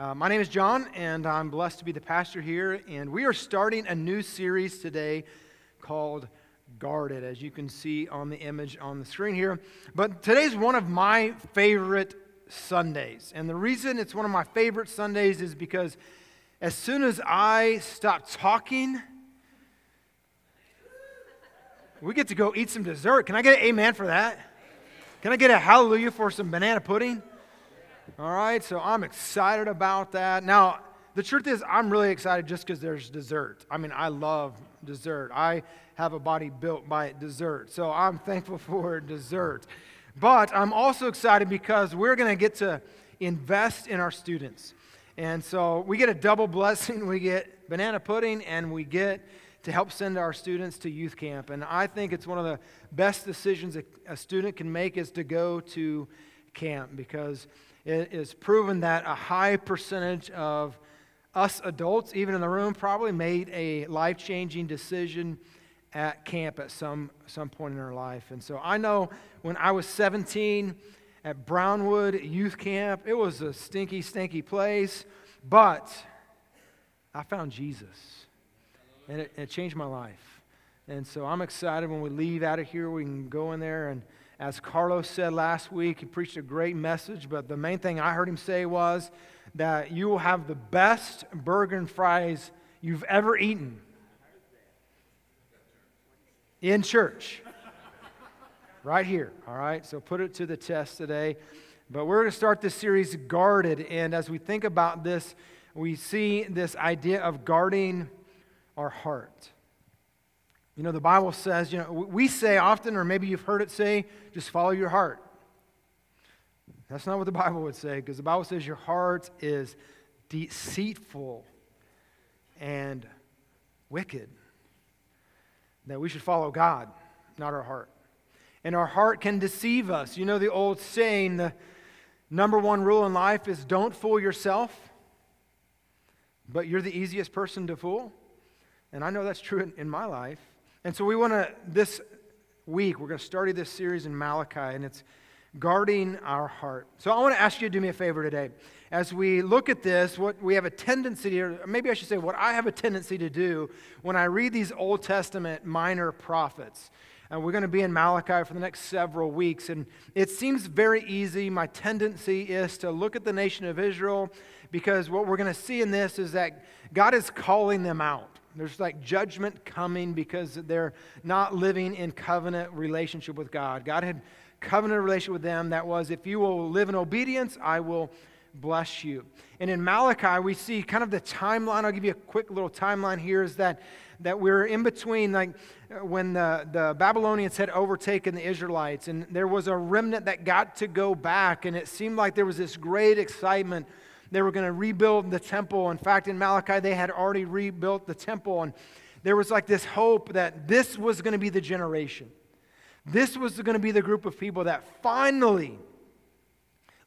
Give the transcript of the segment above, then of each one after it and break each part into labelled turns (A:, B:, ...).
A: Uh, my name is John, and I'm blessed to be the pastor here. And we are starting a new series today called Guarded, as you can see on the image on the screen here. But today's one of my favorite Sundays. And the reason it's one of my favorite Sundays is because as soon as I stop talking, we get to go eat some dessert. Can I get an amen for that? Can I get a hallelujah for some banana pudding? All right, so I'm excited about that. Now, the truth is, I'm really excited just because there's dessert. I mean, I love dessert. I have a body built by dessert, so I'm thankful for dessert. But I'm also excited because we're going to get to invest in our students. And so we get a double blessing. We get banana pudding and we get to help send our students to youth camp. And I think it's one of the best decisions a, a student can make is to go to camp because it is proven that a high percentage of us adults, even in the room, probably made a life changing decision at camp at some, some point in our life. And so I know when I was 17 at Brownwood Youth Camp, it was a stinky, stinky place, but I found Jesus. And it, it changed my life. And so I'm excited when we leave out of here, we can go in there and as Carlos said last week, he preached a great message, but the main thing I heard him say was that you will have the best burger and fries you've ever eaten in church. right here, all right? So put it to the test today. But we're going to start this series guarded. And as we think about this, we see this idea of guarding our heart. You know, the Bible says, you know, we say often, or maybe you've heard it say, just follow your heart. That's not what the Bible would say, because the Bible says your heart is deceitful and wicked. That we should follow God, not our heart. And our heart can deceive us. You know the old saying, the number one rule in life is don't fool yourself, but you're the easiest person to fool. And I know that's true in, in my life. And so we want to, this week, we're going to start this series in Malachi, and it's guarding our heart. So I want to ask you to do me a favor today. As we look at this, what we have a tendency or maybe I should say, what I have a tendency to do when I read these Old Testament minor prophets. And we're going to be in Malachi for the next several weeks. And it seems very easy. My tendency is to look at the nation of Israel because what we're going to see in this is that God is calling them out. There's like judgment coming because they're not living in covenant relationship with God. God had covenant relationship with them that was, if you will live in obedience, I will bless you. And in Malachi, we see kind of the timeline. I'll give you a quick little timeline here is that, that we're in between, like when the, the Babylonians had overtaken the Israelites, and there was a remnant that got to go back, and it seemed like there was this great excitement they were going to rebuild the temple. In fact, in Malachi, they had already rebuilt the temple. And there was like this hope that this was going to be the generation. This was going to be the group of people that finally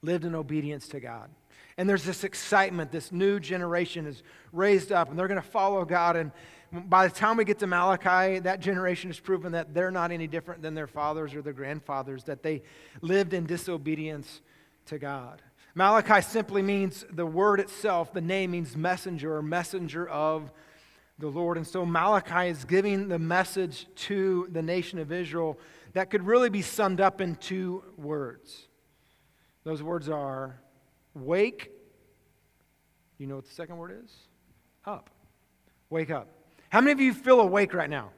A: lived in obedience to God. And there's this excitement. This new generation is raised up, and they're going to follow God. And by the time we get to Malachi, that generation has proven that they're not any different than their fathers or their grandfathers, that they lived in disobedience to God. Malachi simply means the word itself, the name means messenger or messenger of the Lord. And so Malachi is giving the message to the nation of Israel that could really be summed up in two words. Those words are wake. You know what the second word is? Up. Wake up. How many of you feel awake right now?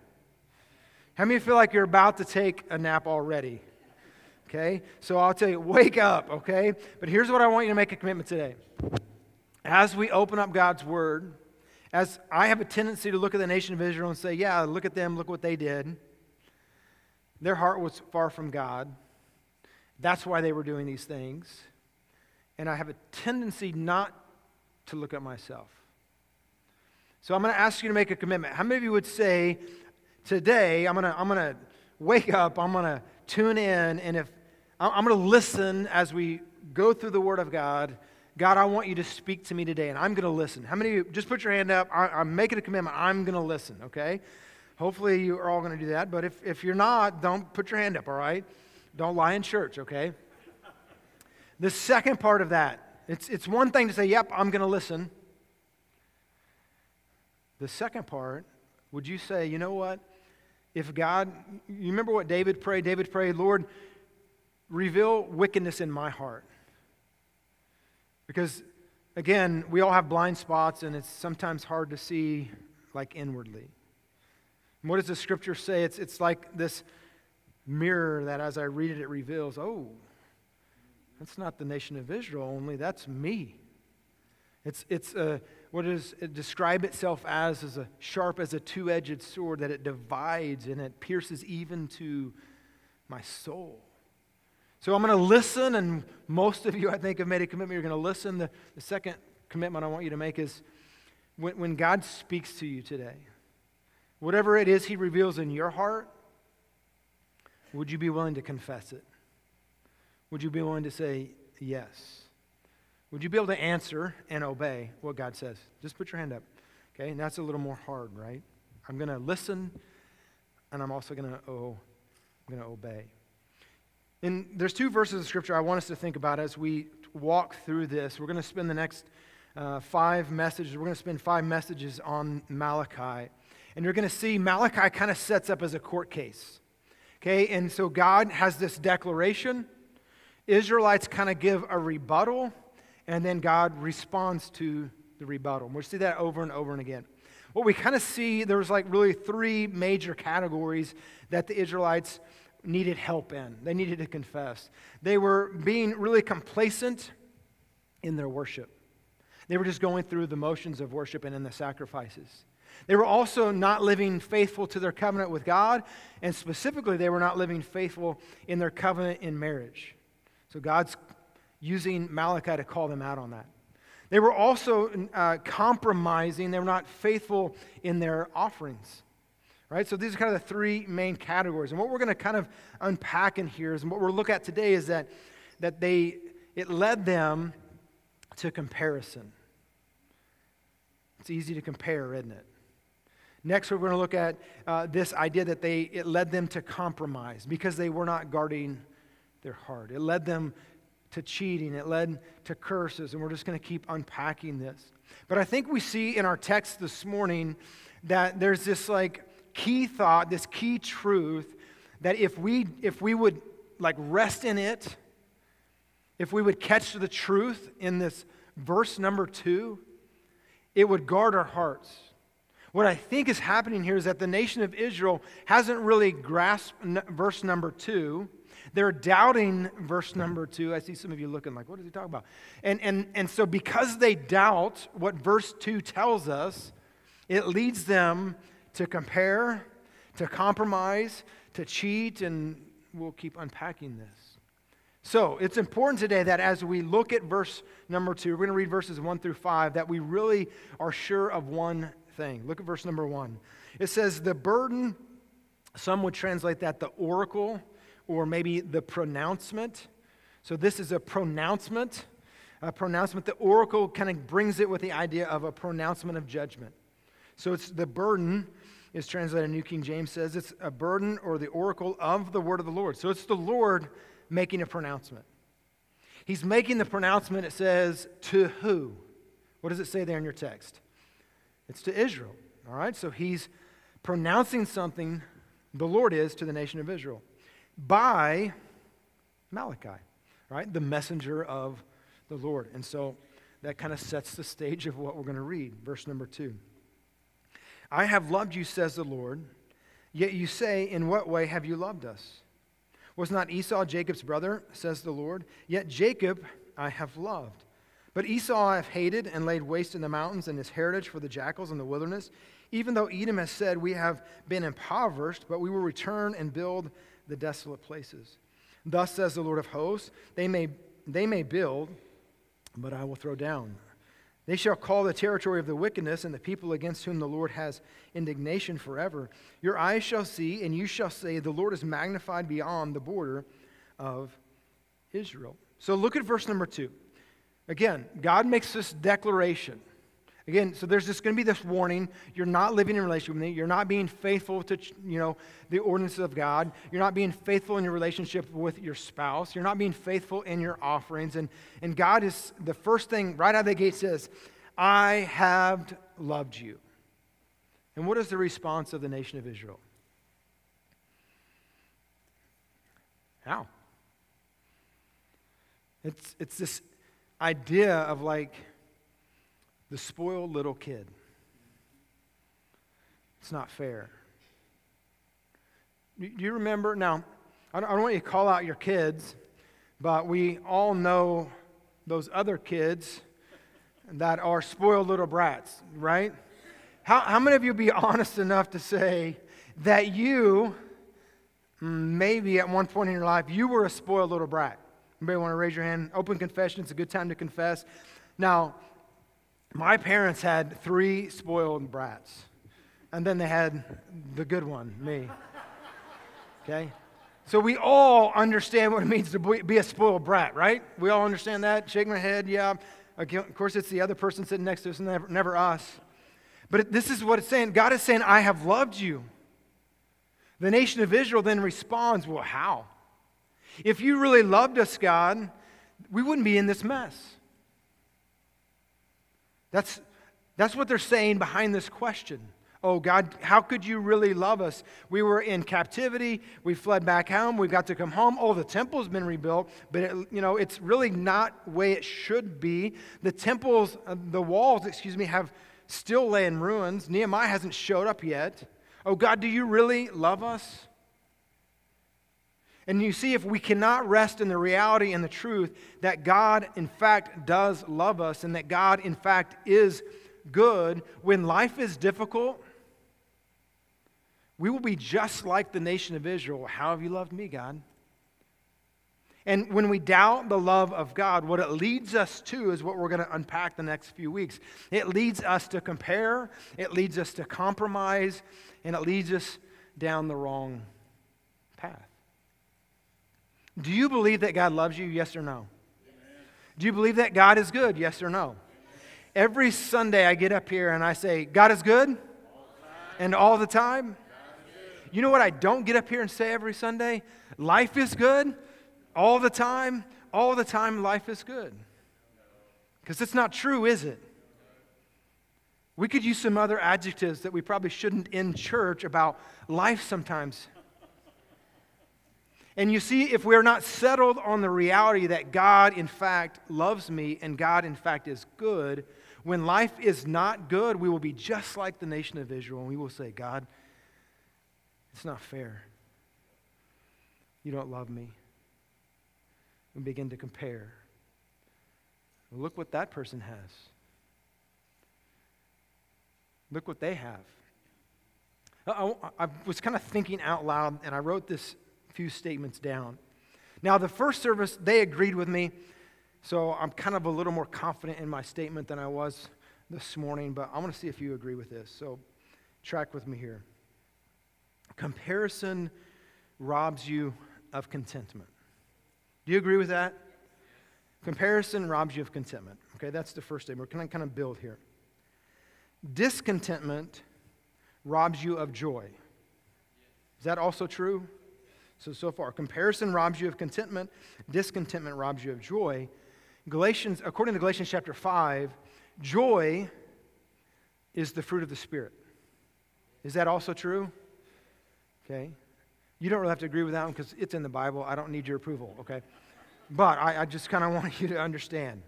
A: How many feel like you're about to take a nap already? Okay? So I'll tell you, wake up, okay? But here's what I want you to make a commitment today. As we open up God's Word, as I have a tendency to look at the nation of Israel and say, yeah, look at them, look what they did. Their heart was far from God. That's why they were doing these things. And I have a tendency not to look at myself. So I'm going to ask you to make a commitment. How many of you would say, today, I'm going to, I'm going to wake up, I'm going to tune in, and if I'm going to listen as we go through the Word of God. God, I want you to speak to me today, and I'm going to listen. How many of you, just put your hand up. I, am making a commitment. I'm going to listen, okay? Hopefully, you are all going to do that. But if, if you're not, don't put your hand up, all right? Don't lie in church, okay? The second part of that It's, it's one thing to say, yep, I'm going to listen. The second part, would you say, you know what? If God, you remember what David prayed? David prayed, Lord, reveal wickedness in my heart. Because, again, we all have blind spots and it's sometimes hard to see like inwardly. And what does the scripture say? It's, it's like this mirror that as I read it, it reveals, oh, that's not the nation of Israel only, that's me. It's, it's a, what does it describe itself as? As a sharp as a two edged sword that it divides and it pierces even to my soul. So I'm going to listen, and most of you, I think, have made a commitment. You're going to listen. The, the second commitment I want you to make is when, when God speaks to you today, whatever it is He reveals in your heart, would you be willing to confess it? Would you be willing to say yes? Would you be able to answer and obey what God says? Just put your hand up. Okay, and that's a little more hard, right? I'm going to listen, and I'm also going to oh, I'm going to obey. And there's two verses of scripture I want us to think about as we walk through this. We're going to spend the next uh, five messages, we're going to spend five messages on Malachi. And you're going to see Malachi kind of sets up as a court case. Okay, and so God has this declaration. Israelites kind of give a rebuttal, and then God responds to the rebuttal. We'll see that over and over and again. What we kind of see, there's like really three major categories that the Israelites needed help in. They needed to confess. They were being really complacent in their worship. They were just going through the motions of worship and in the sacrifices. They were also not living faithful to their covenant with God, and specifically, they were not living faithful in their covenant in marriage. So God's using Malachi to call them out on that. They were also uh, compromising, they were not faithful in their offerings. Right? So these are kind of the three main categories. And what we're going to kind of unpack in here is, and what we'll look at today is that, that they, it led them to comparison. It's easy to compare, isn't it? Next, we're going to look at uh, this idea that they, it led them to compromise because they were not guarding their heart. It led them to cheating. It led to curses. And we're just going to keep unpacking this. But I think we see in our text this morning that there's this like key thought, this key truth that if we, if we would like rest in it, if we would catch the truth in this verse number two, it would guard our hearts. What I think is happening here is that the nation of Israel hasn't really grasped verse number two. They're doubting verse number two. I see some of you looking like, what is he talking about? And, and, and so, because they doubt what verse two tells us, it leads them to compare, to compromise, to cheat, and we'll keep unpacking this. So it's important today that as we look at verse number two, we're going to read verses one through five, that we really are sure of one thing. Look at verse number one. It says, The burden, some would translate that the oracle, or maybe the pronouncement. So this is a pronouncement. A pronouncement. The oracle kind of brings it with the idea of a pronouncement of judgment. So it's the burden is translated, New King James says it's a burden or the oracle of the word of the Lord. So it's the Lord making a pronouncement. He's making the pronouncement, it says, to who? What does it say there in your text? It's to Israel. All right? So he's pronouncing something, the Lord is, to the nation of Israel by Malachi, right? The messenger of the Lord. And so that kind of sets the stage of what we're going to read. Verse number two. I have loved you, says the Lord. Yet you say, In what way have you loved us? Was not Esau Jacob's brother, says the Lord? Yet Jacob I have loved. But Esau I have hated and laid waste in the mountains and his heritage for the jackals in the wilderness. Even though Edom has said, We have been impoverished, but we will return and build the desolate places. Thus says the Lord of hosts, They may, they may build, but I will throw down. They shall call the territory of the wickedness and the people against whom the Lord has indignation forever. Your eyes shall see, and you shall say, The Lord is magnified beyond the border of Israel. So look at verse number two. Again, God makes this declaration Again, so there's just going to be this warning. You're not living in relationship with me. You're not being faithful to, you know, the ordinances of God. You're not being faithful in your relationship with your spouse. You're not being faithful in your offerings. And, and God is, the first thing right out of the gate says, I have loved you. And what is the response of the nation of Israel? How? It's, it's this idea of like, the spoiled little kid. It's not fair. Do you remember? Now, I don't want you to call out your kids, but we all know those other kids that are spoiled little brats, right? How, how many of you be honest enough to say that you, mm, maybe at one point in your life, you were a spoiled little brat? Anybody want to raise your hand? Open confession, it's a good time to confess. Now, my parents had three spoiled brats, and then they had the good one, me. Okay? So we all understand what it means to be a spoiled brat, right? We all understand that. Shake my head, yeah. Of course, it's the other person sitting next to us, never, never us. But this is what it's saying God is saying, I have loved you. The nation of Israel then responds, Well, how? If you really loved us, God, we wouldn't be in this mess. That's, that's what they're saying behind this question. Oh, God, how could you really love us? We were in captivity. We fled back home. We got to come home. Oh, the temple's been rebuilt, but it, you know it's really not way it should be. The temples, uh, the walls, excuse me, have still lay in ruins. Nehemiah hasn't showed up yet. Oh, God, do you really love us? And you see, if we cannot rest in the reality and the truth that God, in fact, does love us and that God, in fact, is good, when life is difficult, we will be just like the nation of Israel. How have you loved me, God? And when we doubt the love of God, what it leads us to is what we're going to unpack the next few weeks. It leads us to compare, it leads us to compromise, and it leads us down the wrong path. Do you believe that God loves you? Yes or no? Amen. Do you believe that God is good? Yes or no? Amen. Every Sunday I get up here and I say, God is good? All and all the time? You know what I don't get up here and say every Sunday? Life is good all the time. All the time, life is good. Because it's not true, is it? We could use some other adjectives that we probably shouldn't in church about life sometimes. And you see, if we're not settled on the reality that God, in fact, loves me and God, in fact, is good, when life is not good, we will be just like the nation of Israel and we will say, God, it's not fair. You don't love me. We begin to compare. Look what that person has. Look what they have. I, I was kind of thinking out loud, and I wrote this few statements down. Now, the first service, they agreed with me, so I'm kind of a little more confident in my statement than I was this morning, but I want to see if you agree with this. So, track with me here. Comparison robs you of contentment. Do you agree with that? Comparison robs you of contentment. Okay, that's the first statement. Going to kind of build here. Discontentment robs you of joy. Is that also true? So, so far, comparison robs you of contentment, discontentment robs you of joy. Galatians, according to Galatians chapter 5, joy is the fruit of the Spirit. Is that also true? Okay. You don't really have to agree with that one because it's in the Bible. I don't need your approval, okay? But I, I just kind of want you to understand.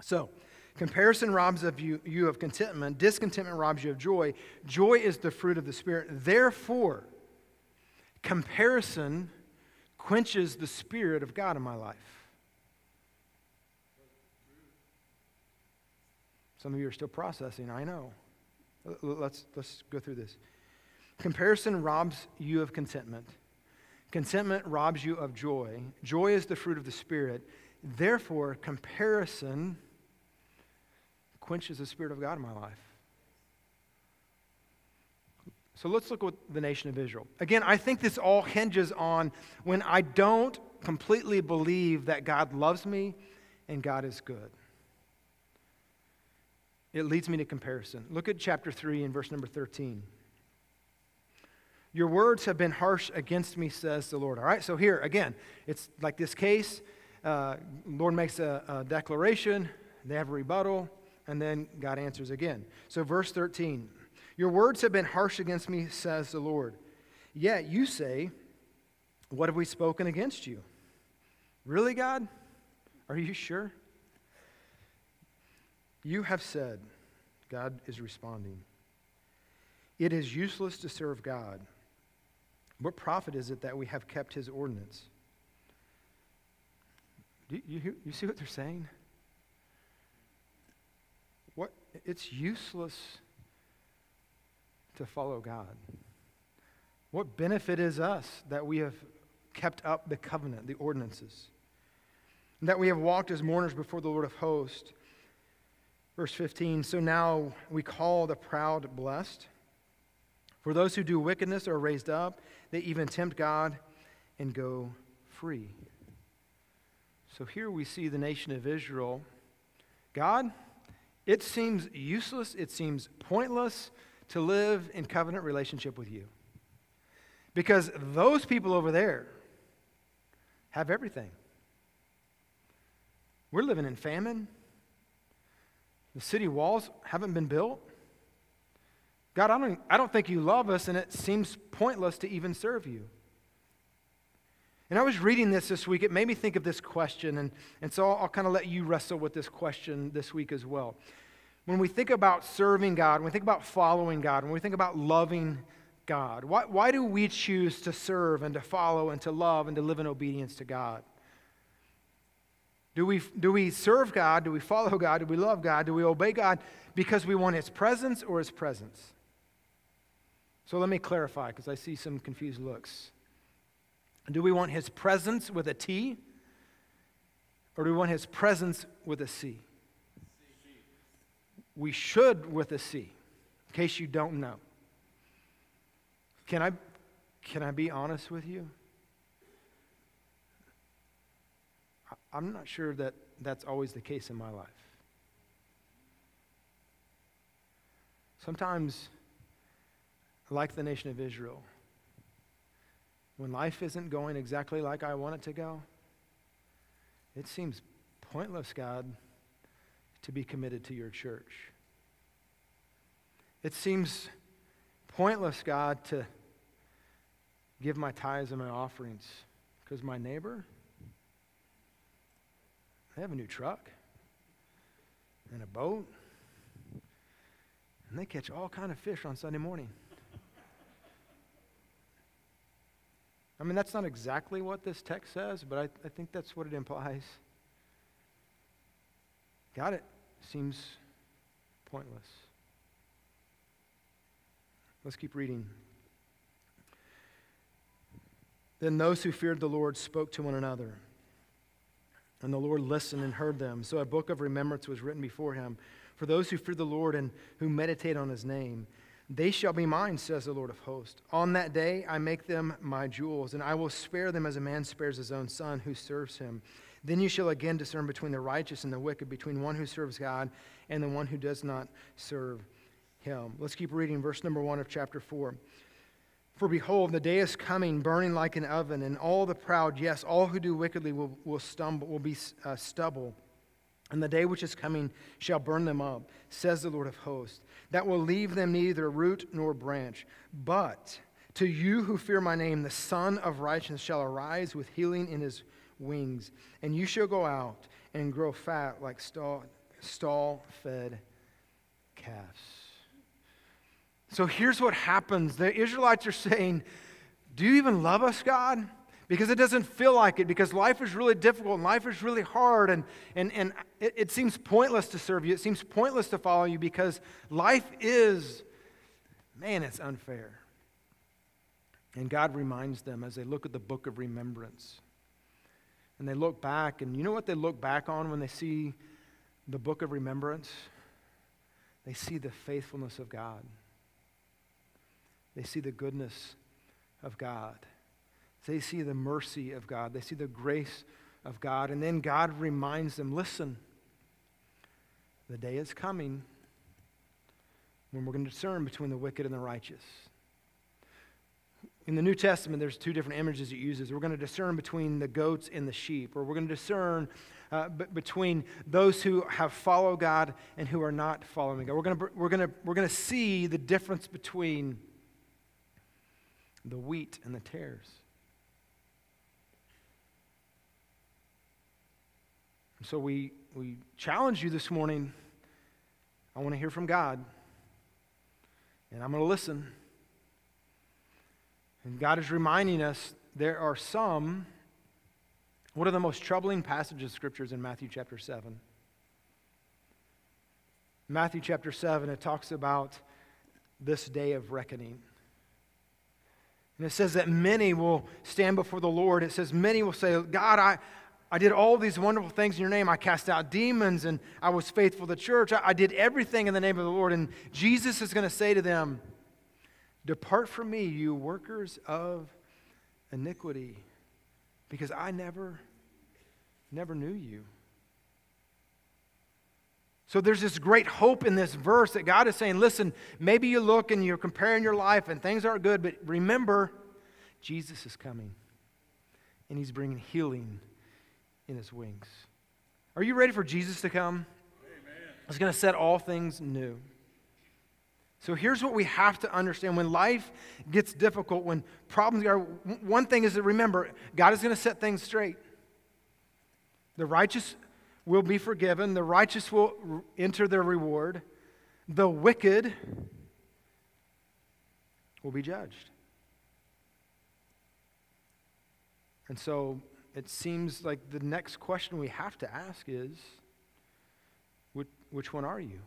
A: So, comparison robs of you, you of contentment, discontentment robs you of joy. Joy is the fruit of the Spirit. Therefore, Comparison quenches the Spirit of God in my life. Some of you are still processing, I know. Let's, let's go through this. Comparison robs you of contentment. Contentment robs you of joy. Joy is the fruit of the Spirit. Therefore, comparison quenches the Spirit of God in my life. So let's look at the nation of Israel. Again, I think this all hinges on when I don't completely believe that God loves me and God is good. it leads me to comparison. Look at chapter 3 and verse number 13. Your words have been harsh against me, says the Lord. All right, so here again, it's like this case. Uh, Lord makes a, a declaration, they have a rebuttal, and then God answers again. So, verse 13 Your words have been harsh against me, says the Lord. Yet you say, What have we spoken against you? Really, God? Are you sure? You have said, God is responding, it is useless to serve God. What profit is it that we have kept his ordinance? Do you, you see what they're saying? What, it's useless to follow God. What benefit is us that we have kept up the covenant, the ordinances, that we have walked as mourners before the Lord of hosts? Verse 15 So now we call the proud blessed. For those who do wickedness are raised up, they even tempt God and go free. So here we see the nation of Israel. God, it seems useless, it seems pointless to live in covenant relationship with you. Because those people over there have everything. We're living in famine. The city walls haven't been built. God, I don't, I don't think you love us, and it seems pointless to even serve you. And I was reading this this week. It made me think of this question, and, and so I'll, I'll kind of let you wrestle with this question this week as well. When we think about serving God, when we think about following God, when we think about loving God, why, why do we choose to serve and to follow and to love and to live in obedience to God? Do we, do we serve God? Do we follow God? Do we love God? Do we obey God because we want His presence or His presence? So let me clarify because I see some confused looks. Do we want His presents with a T or do we want His presence with a C? We should with a C, in case you don't know. Can I, can I be honest with you? I'm not sure that that's always the case in my life. Sometimes, like the nation of Israel, when life isn't going exactly like I want it to go, it seems pointless, God, to be committed to your church. It seems pointless, God, to give my tithes and my offerings because my neighbor, they have a new truck and a boat, and they catch all kind of fish on Sunday morning. I mean, that's not exactly what this text says, but I, I think that's what it implies. Got it? Seems pointless. Let's keep reading. Then those who feared the Lord spoke to one another. And the Lord listened and heard them. So a book of remembrance was written before him. For those who fear the Lord and who meditate on his name, they shall be mine, says the Lord of hosts. On that day I make them my jewels, and I will spare them as a man spares his own son who serves him. Then you shall again discern between the righteous and the wicked, between one who serves God and the one who does not serve him. Let's keep reading verse number one of chapter 4. For behold, the day is coming, burning like an oven, and all the proud, yes, all who do wickedly will, will stumble, will be uh, stubble. And the day which is coming shall burn them up, says the Lord of hosts, that will leave them neither root nor branch. But to you who fear my name, the Sun of Righteousness shall arise with healing in his wings, and you shall go out and grow fat like stall, stall fed calves. So here's what happens the Israelites are saying, Do you even love us, God? Because it doesn't feel like it, because life is really difficult and life is really hard, and, and, and it, it seems pointless to serve you. It seems pointless to follow you because life is, man, it's unfair. And God reminds them as they look at the book of remembrance. And they look back, and you know what they look back on when they see the book of remembrance? They see the faithfulness of God. They see the goodness of God. They see the mercy of God. They see the grace of God. And then God reminds them listen, the day is coming when we're going to discern between the wicked and the righteous. In the New Testament, there's two different images it uses. We're going to discern between the goats and the sheep, or we're going to discern uh, b- between those who have followed God and who are not following God. We're going to, we're going to, we're going to see the difference between the wheat and the tares. And so we, we challenge you this morning. I want to hear from God, and I'm going to listen. And God is reminding us there are some, one of the most troubling passages of scriptures in Matthew chapter 7. Matthew chapter 7, it talks about this day of reckoning. And it says that many will stand before the Lord. It says, many will say, God, I, I did all these wonderful things in your name. I cast out demons and I was faithful to church. I, I did everything in the name of the Lord. And Jesus is going to say to them, Depart from me, you workers of iniquity, because I never, never knew you. So there's this great hope in this verse that God is saying, listen, maybe you look and you're comparing your life and things aren't good, but remember, Jesus is coming and he's bringing healing in his wings. Are you ready for Jesus to come? Amen. He's going to set all things new. So here's what we have to understand when life gets difficult, when problems are, one thing is to remember God is going to set things straight. The righteous will be forgiven, the righteous will enter their reward, the wicked will be judged. And so it seems like the next question we have to ask is which, which one are you?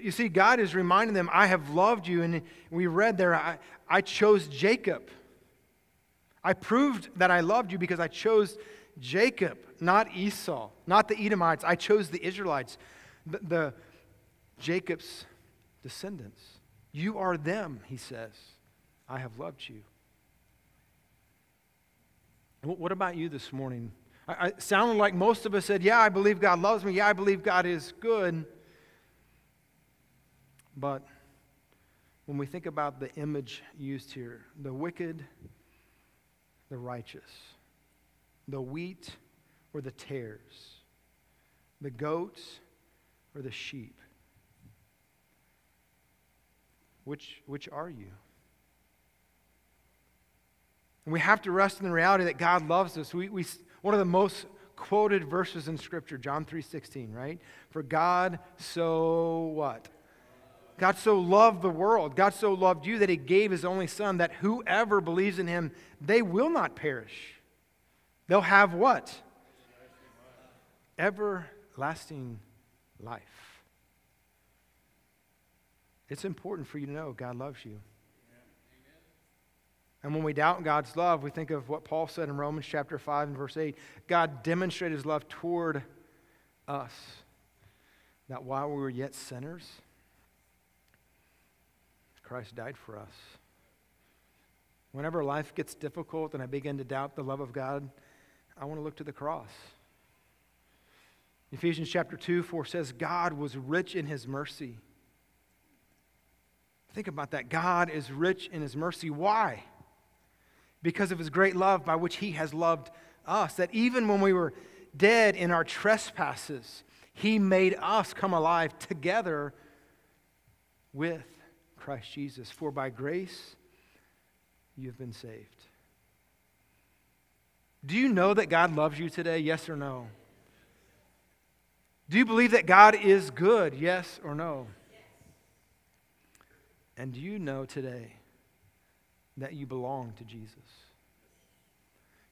A: You see, God is reminding them, I have loved you. And we read there, I, I chose Jacob. I proved that I loved you because I chose Jacob, not Esau, not the Edomites. I chose the Israelites, the, the Jacob's descendants. You are them, he says. I have loved you. What about you this morning? I, I sounded like most of us said, Yeah, I believe God loves me. Yeah, I believe God is good. But when we think about the image used here, the wicked, the righteous, the wheat or the tares, the goats or the sheep, which, which are you? And we have to rest in the reality that God loves us. We, we, one of the most quoted verses in Scripture, John 3.16, right? For God so what? God so loved the world. God so loved you that he gave his only son that whoever believes in him, they will not perish. They'll have what? Everlasting life. It's important for you to know God loves you. And when we doubt God's love, we think of what Paul said in Romans chapter 5 and verse 8. God demonstrated his love toward us. That while we were yet sinners, Christ died for us. Whenever life gets difficult and I begin to doubt the love of God, I want to look to the cross. Ephesians chapter 2 4 says, God was rich in his mercy. Think about that. God is rich in his mercy. Why? because of his great love by which he has loved us. That even when we were dead in our trespasses, he made us come alive together with Christ Jesus. For by grace you've been saved. Do you know that God loves you today? Yes or no? Do you believe that God is good? Yes or no? And do you know today that you belong to Jesus.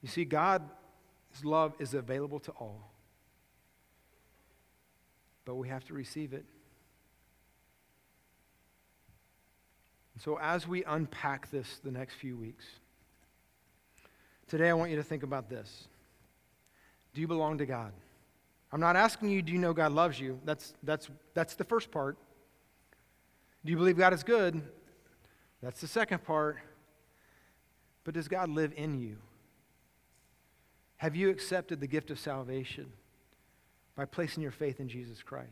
A: You see, God's love is available to all, but we have to receive it. So, as we unpack this the next few weeks, today I want you to think about this Do you belong to God? I'm not asking you, do you know God loves you? That's, that's, that's the first part. Do you believe God is good? That's the second part. But does God live in you? Have you accepted the gift of salvation by placing your faith in Jesus Christ?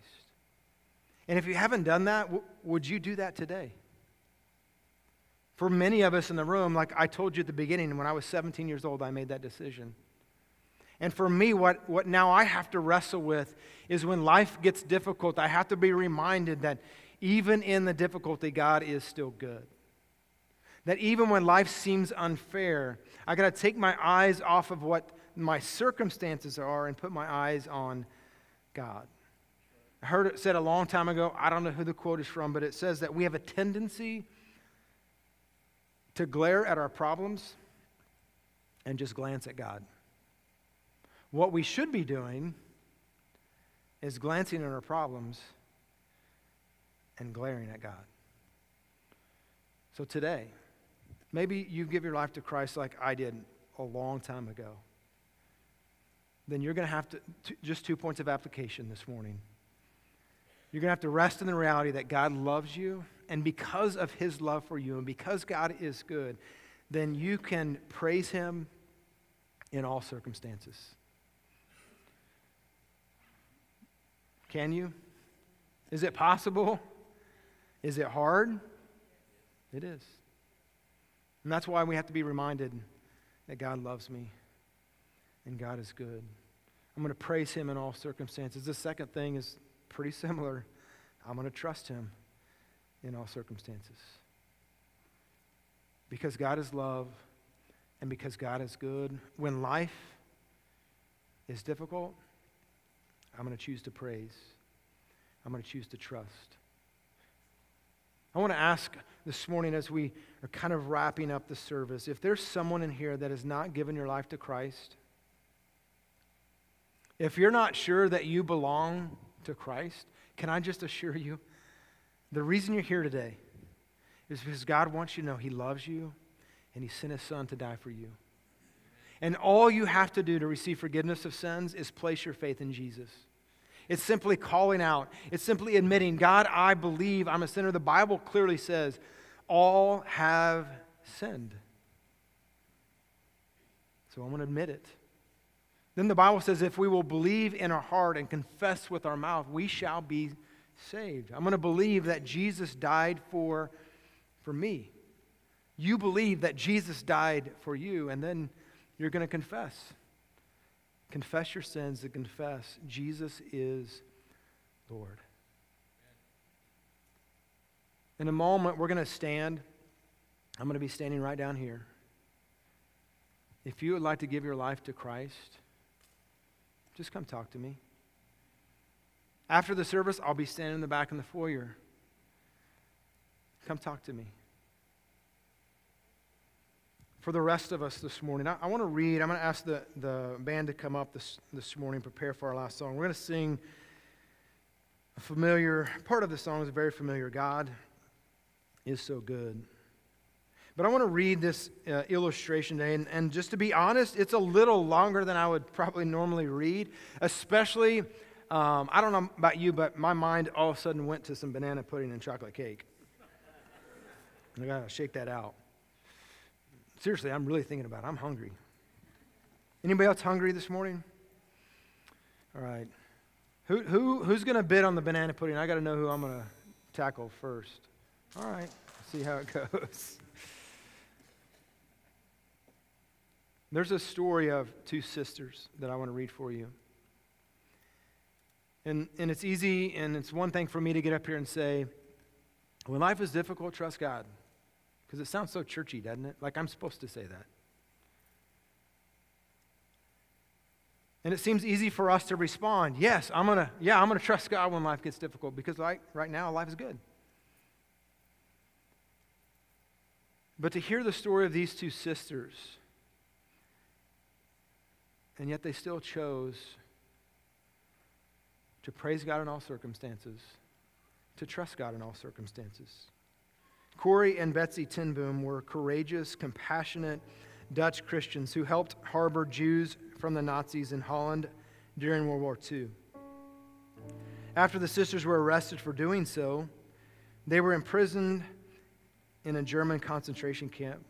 A: And if you haven't done that, w- would you do that today? For many of us in the room, like I told you at the beginning, when I was 17 years old, I made that decision. And for me, what, what now I have to wrestle with is when life gets difficult, I have to be reminded that even in the difficulty, God is still good. That even when life seems unfair, I got to take my eyes off of what my circumstances are and put my eyes on God. I heard it said a long time ago. I don't know who the quote is from, but it says that we have a tendency to glare at our problems and just glance at God. What we should be doing is glancing at our problems and glaring at God. So today, maybe you give your life to Christ like I did a long time ago. Then you're going to have to, just two points of application this morning. You're going to have to rest in the reality that God loves you, and because of his love for you, and because God is good, then you can praise him in all circumstances. Can you? Is it possible? Is it hard? It is. And that's why we have to be reminded that God loves me and God is good. I'm going to praise Him in all circumstances. The second thing is pretty similar. I'm going to trust Him in all circumstances. Because God is love and because God is good. When life is difficult, I'm going to choose to praise. I'm going to choose to trust. I want to ask this morning as we are kind of wrapping up the service if there's someone in here that has not given your life to Christ, if you're not sure that you belong to Christ, can I just assure you the reason you're here today is because God wants you to know He loves you and He sent His Son to die for you. And all you have to do to receive forgiveness of sins is place your faith in Jesus. It's simply calling out. It's simply admitting, God, I believe I'm a sinner. The Bible clearly says, all have sinned. So I'm going to admit it. Then the Bible says, if we will believe in our heart and confess with our mouth, we shall be saved. I'm going to believe that Jesus died for, for me. You believe that Jesus died for you, and then you're going to confess. Confess your sins and confess Jesus is Lord. In a moment, we're going to stand. I'm going to be standing right down here. If you would like to give your life to Christ, just come talk to me. After the service, I'll be standing in the back in the foyer. Come talk to me for the rest of us this morning, I, I want to read. I'm going to ask the, the band to come up this, this morning, prepare for our last song. We're going to sing a familiar, part of the song is very familiar God is so good. But I want to read this uh, illustration today. And, and just to be honest, it's a little longer than I would probably normally read, especially, um, I don't know about you, but my mind all of a sudden went to some banana pudding and chocolate cake. I got to shake that out. Seriously, I'm really thinking about it. I'm hungry. Anybody else hungry this morning? All right. Who, who, who's going to bid on the banana pudding? I got to know who I'm going to tackle first. All right. See how it goes. There's a story of two sisters that I want to read for you. And, and it's easy, and it's one thing for me to get up here and say, when life is difficult, trust God. Because it sounds so churchy, doesn't it? Like I'm supposed to say that. And it seems easy for us to respond, yes, I'm to, yeah, I'm to trust God when life gets difficult because like, right now life is good. But to hear the story of these two sisters, and yet they still chose to praise God in all circumstances, to trust God in all circumstances. Corrie and Betsie ten Boom were courageous, compassionate Dutch Christians who helped harbor Jews from the Nazis in Holland during World War II. After the sisters were arrested for doing so, they were imprisoned in a German concentration camp.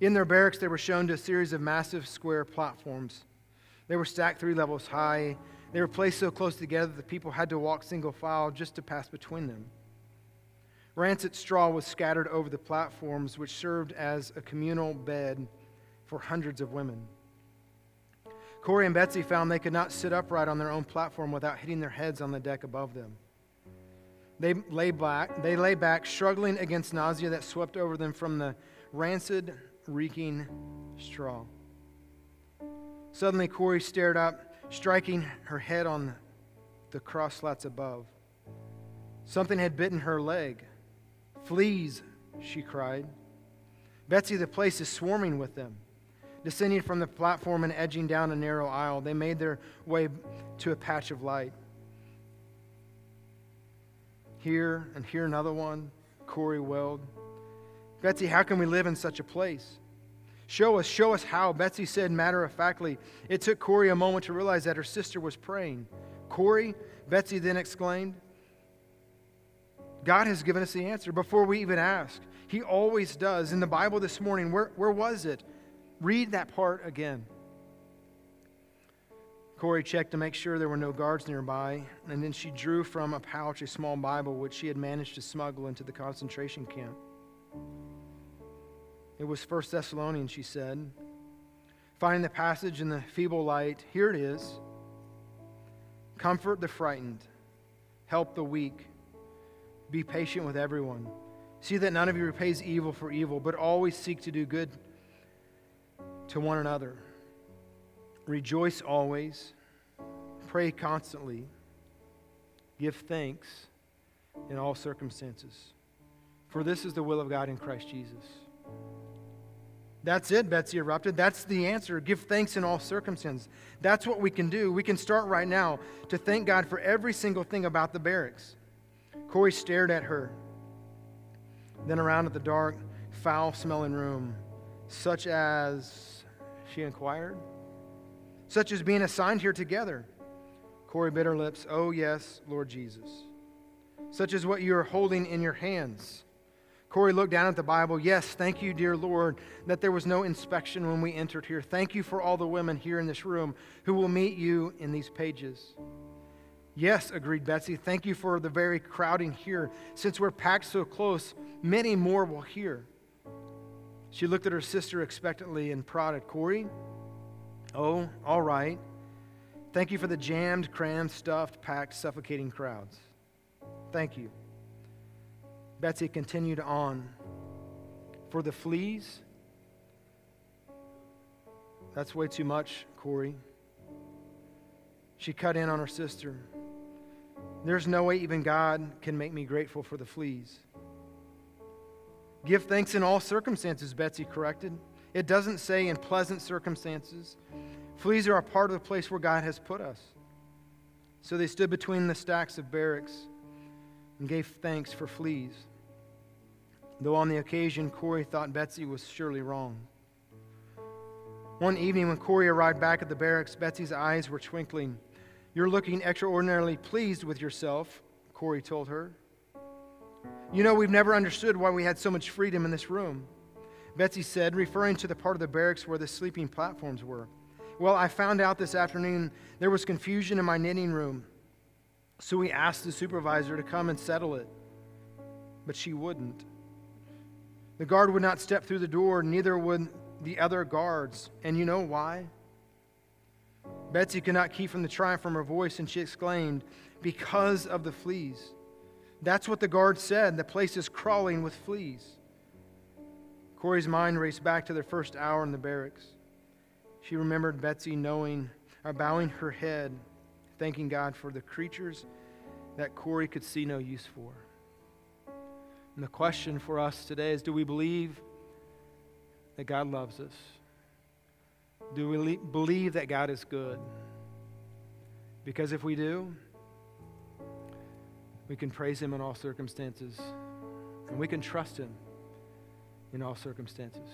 A: In their barracks, they were shown to a series of massive square platforms. They were stacked three levels high They were placed so close together that people had to walk single file just to pass between them. Rancid straw was scattered over the platforms, which served as a communal bed for hundreds of women. Corrie and Betsie found they could not sit upright on their own platform without hitting their heads on the deck above them. They lay back, they lay back, struggling against nausea that swept over them from the rancid, reeking straw. Suddenly, Corrie stared up, striking her head on the cross slats above. Something had bitten her leg. Fleas, she cried. Betsie, the place is swarming with them. Descending from the platform and edging down a narrow aisle, they made their way to a patch of light. Here and here another one, Corrie wailed. Betsie, how can we live in such a place? Show us, show us how. Betsie said matter of factly. It took Corrie a moment to realize that her sister was praying. Corrie, Betsie then exclaimed, God has given us the answer before we even ask. He always does. In the Bible this morning, where, where was it? Read that part again. Corrie checked to make sure there were no guards nearby, and then she drew from a pouch a small Bible which she had managed to smuggle into the concentration camp. It was First Thessalonians, she said. Finding the passage in the feeble light, here it is Comfort the frightened, help the weak, be patient with everyone. See that none of you repays evil for evil, but always seek to do good to one another. Rejoice always, pray constantly, give thanks in all circumstances. For this is the will of God in Christ Jesus. That's it, Betsie erupted. That's the answer. Give thanks in all circumstances. That's what we can do. We can start right now to thank God for every single thing about the barracks. Corrie stared at her, then around at the dark, foul smelling room, such as, she inquired, such as being assigned here together. Corrie bit her lips. Oh, yes, Lord Jesus. Such as what you are holding in your hands. Corrie looked down at the Bible. Yes, thank you, dear Lord, that there was no inspection when we entered here. Thank you for all the women here in this room who will meet you in these pages. Yes, agreed Betsie. Thank you for the very crowding here. Since we're packed so close, many more will hear. She looked at her sister expectantly and prodded, Corrie, oh, all right. Thank you for the jammed, crammed, stuffed, packed, suffocating crowds. Thank you. Betsie continued on. For the fleas, that's way too much, Corrie. She cut in on her sister. There's no way even God can make me grateful for the fleas. Give thanks in all circumstances, Betsie corrected. It doesn't say in pleasant circumstances. Fleas are a part of the place where God has put us. So they stood between the stacks of barracks and gave thanks for fleas. Though on the occasion, Corrie thought Betsie was surely wrong. One evening, when Corrie arrived back at the barracks, Betsie's eyes were twinkling. You're looking extraordinarily pleased with yourself, Corrie told her. You know, we've never understood why we had so much freedom in this room, Betsie said, referring to the part of the barracks where the sleeping platforms were. Well, I found out this afternoon there was confusion in my knitting room. So we asked the supervisor to come and settle it, but she wouldn't. The guard would not step through the door, neither would the other guards. And you know why? Betsie could not keep from the triumph from her voice, and she exclaimed, Because of the fleas. That's what the guard said. The place is crawling with fleas. Corrie's mind raced back to their first hour in the barracks. She remembered Betsie knowing, or bowing her head, thanking God for the creatures that Corrie could see no use for. And the question for us today is do we believe that God loves us? Do we believe that God is good? Because if we do, we can praise Him in all circumstances, and we can trust Him in all circumstances.